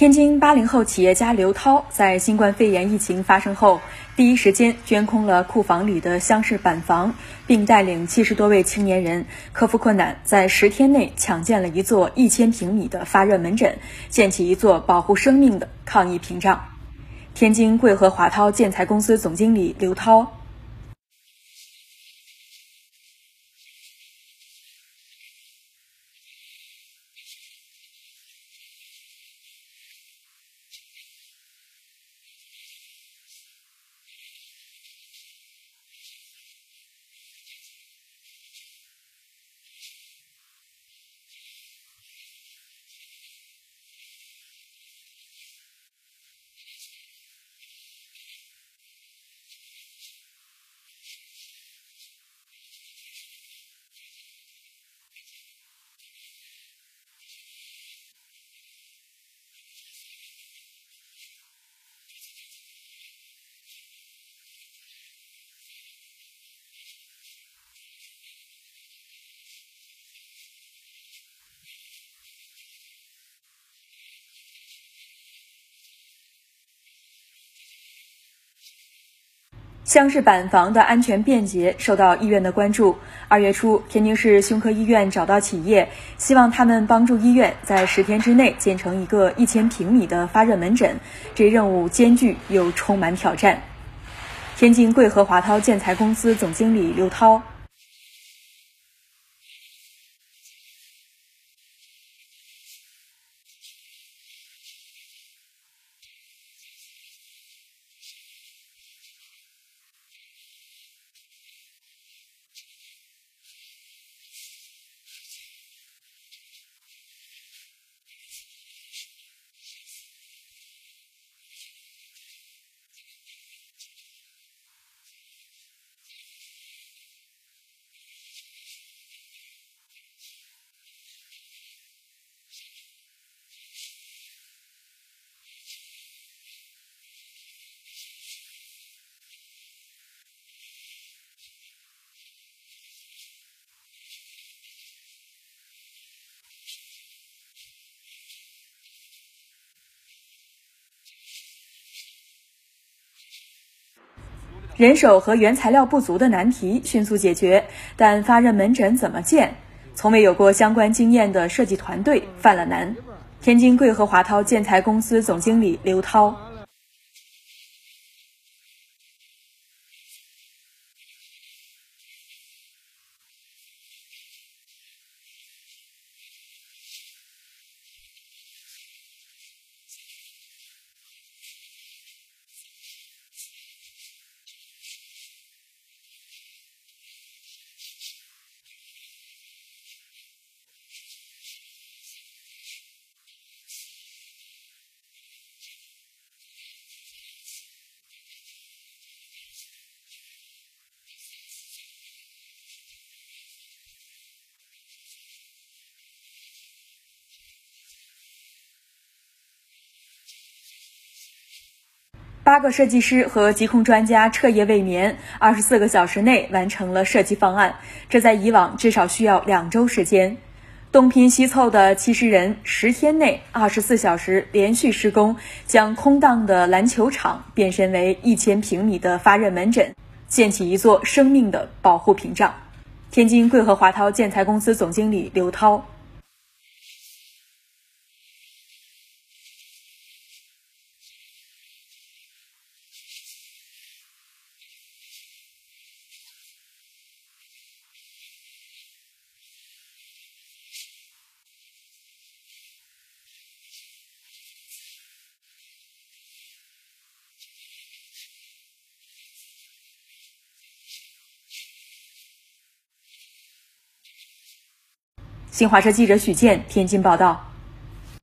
天津八零后企业家刘涛在新冠肺炎疫情发生后，第一时间捐空了库房里的厢式板房，并带领七十多位青年人克服困难，在十天内抢建了一座一千平米的发热门诊，建起一座保护生命的抗疫屏障。天津贵和华涛建材公司总经理刘涛。厢式板房的安全便捷受到医院的关注。二月初，天津市胸科医院找到企业，希望他们帮助医院在十天之内建成一个一千平米的发热门诊。这任务艰巨又充满挑战。天津贵和华涛建材公司总经理刘涛。人手和原材料不足的难题迅速解决，但发热门诊怎么建？从未有过相关经验的设计团队犯了难。天津贵和华涛建材公司总经理刘涛。八个设计师和疾控专家彻夜未眠，二十四个小时内完成了设计方案。这在以往至少需要两周时间。东拼西凑的七十人，十天内二十四小时连续施工，将空荡的篮球场变身为一千平米的发热门诊，建起一座生命的保护屏障。天津贵和华涛建材公司总经理刘涛。新华社记者许健天津报道。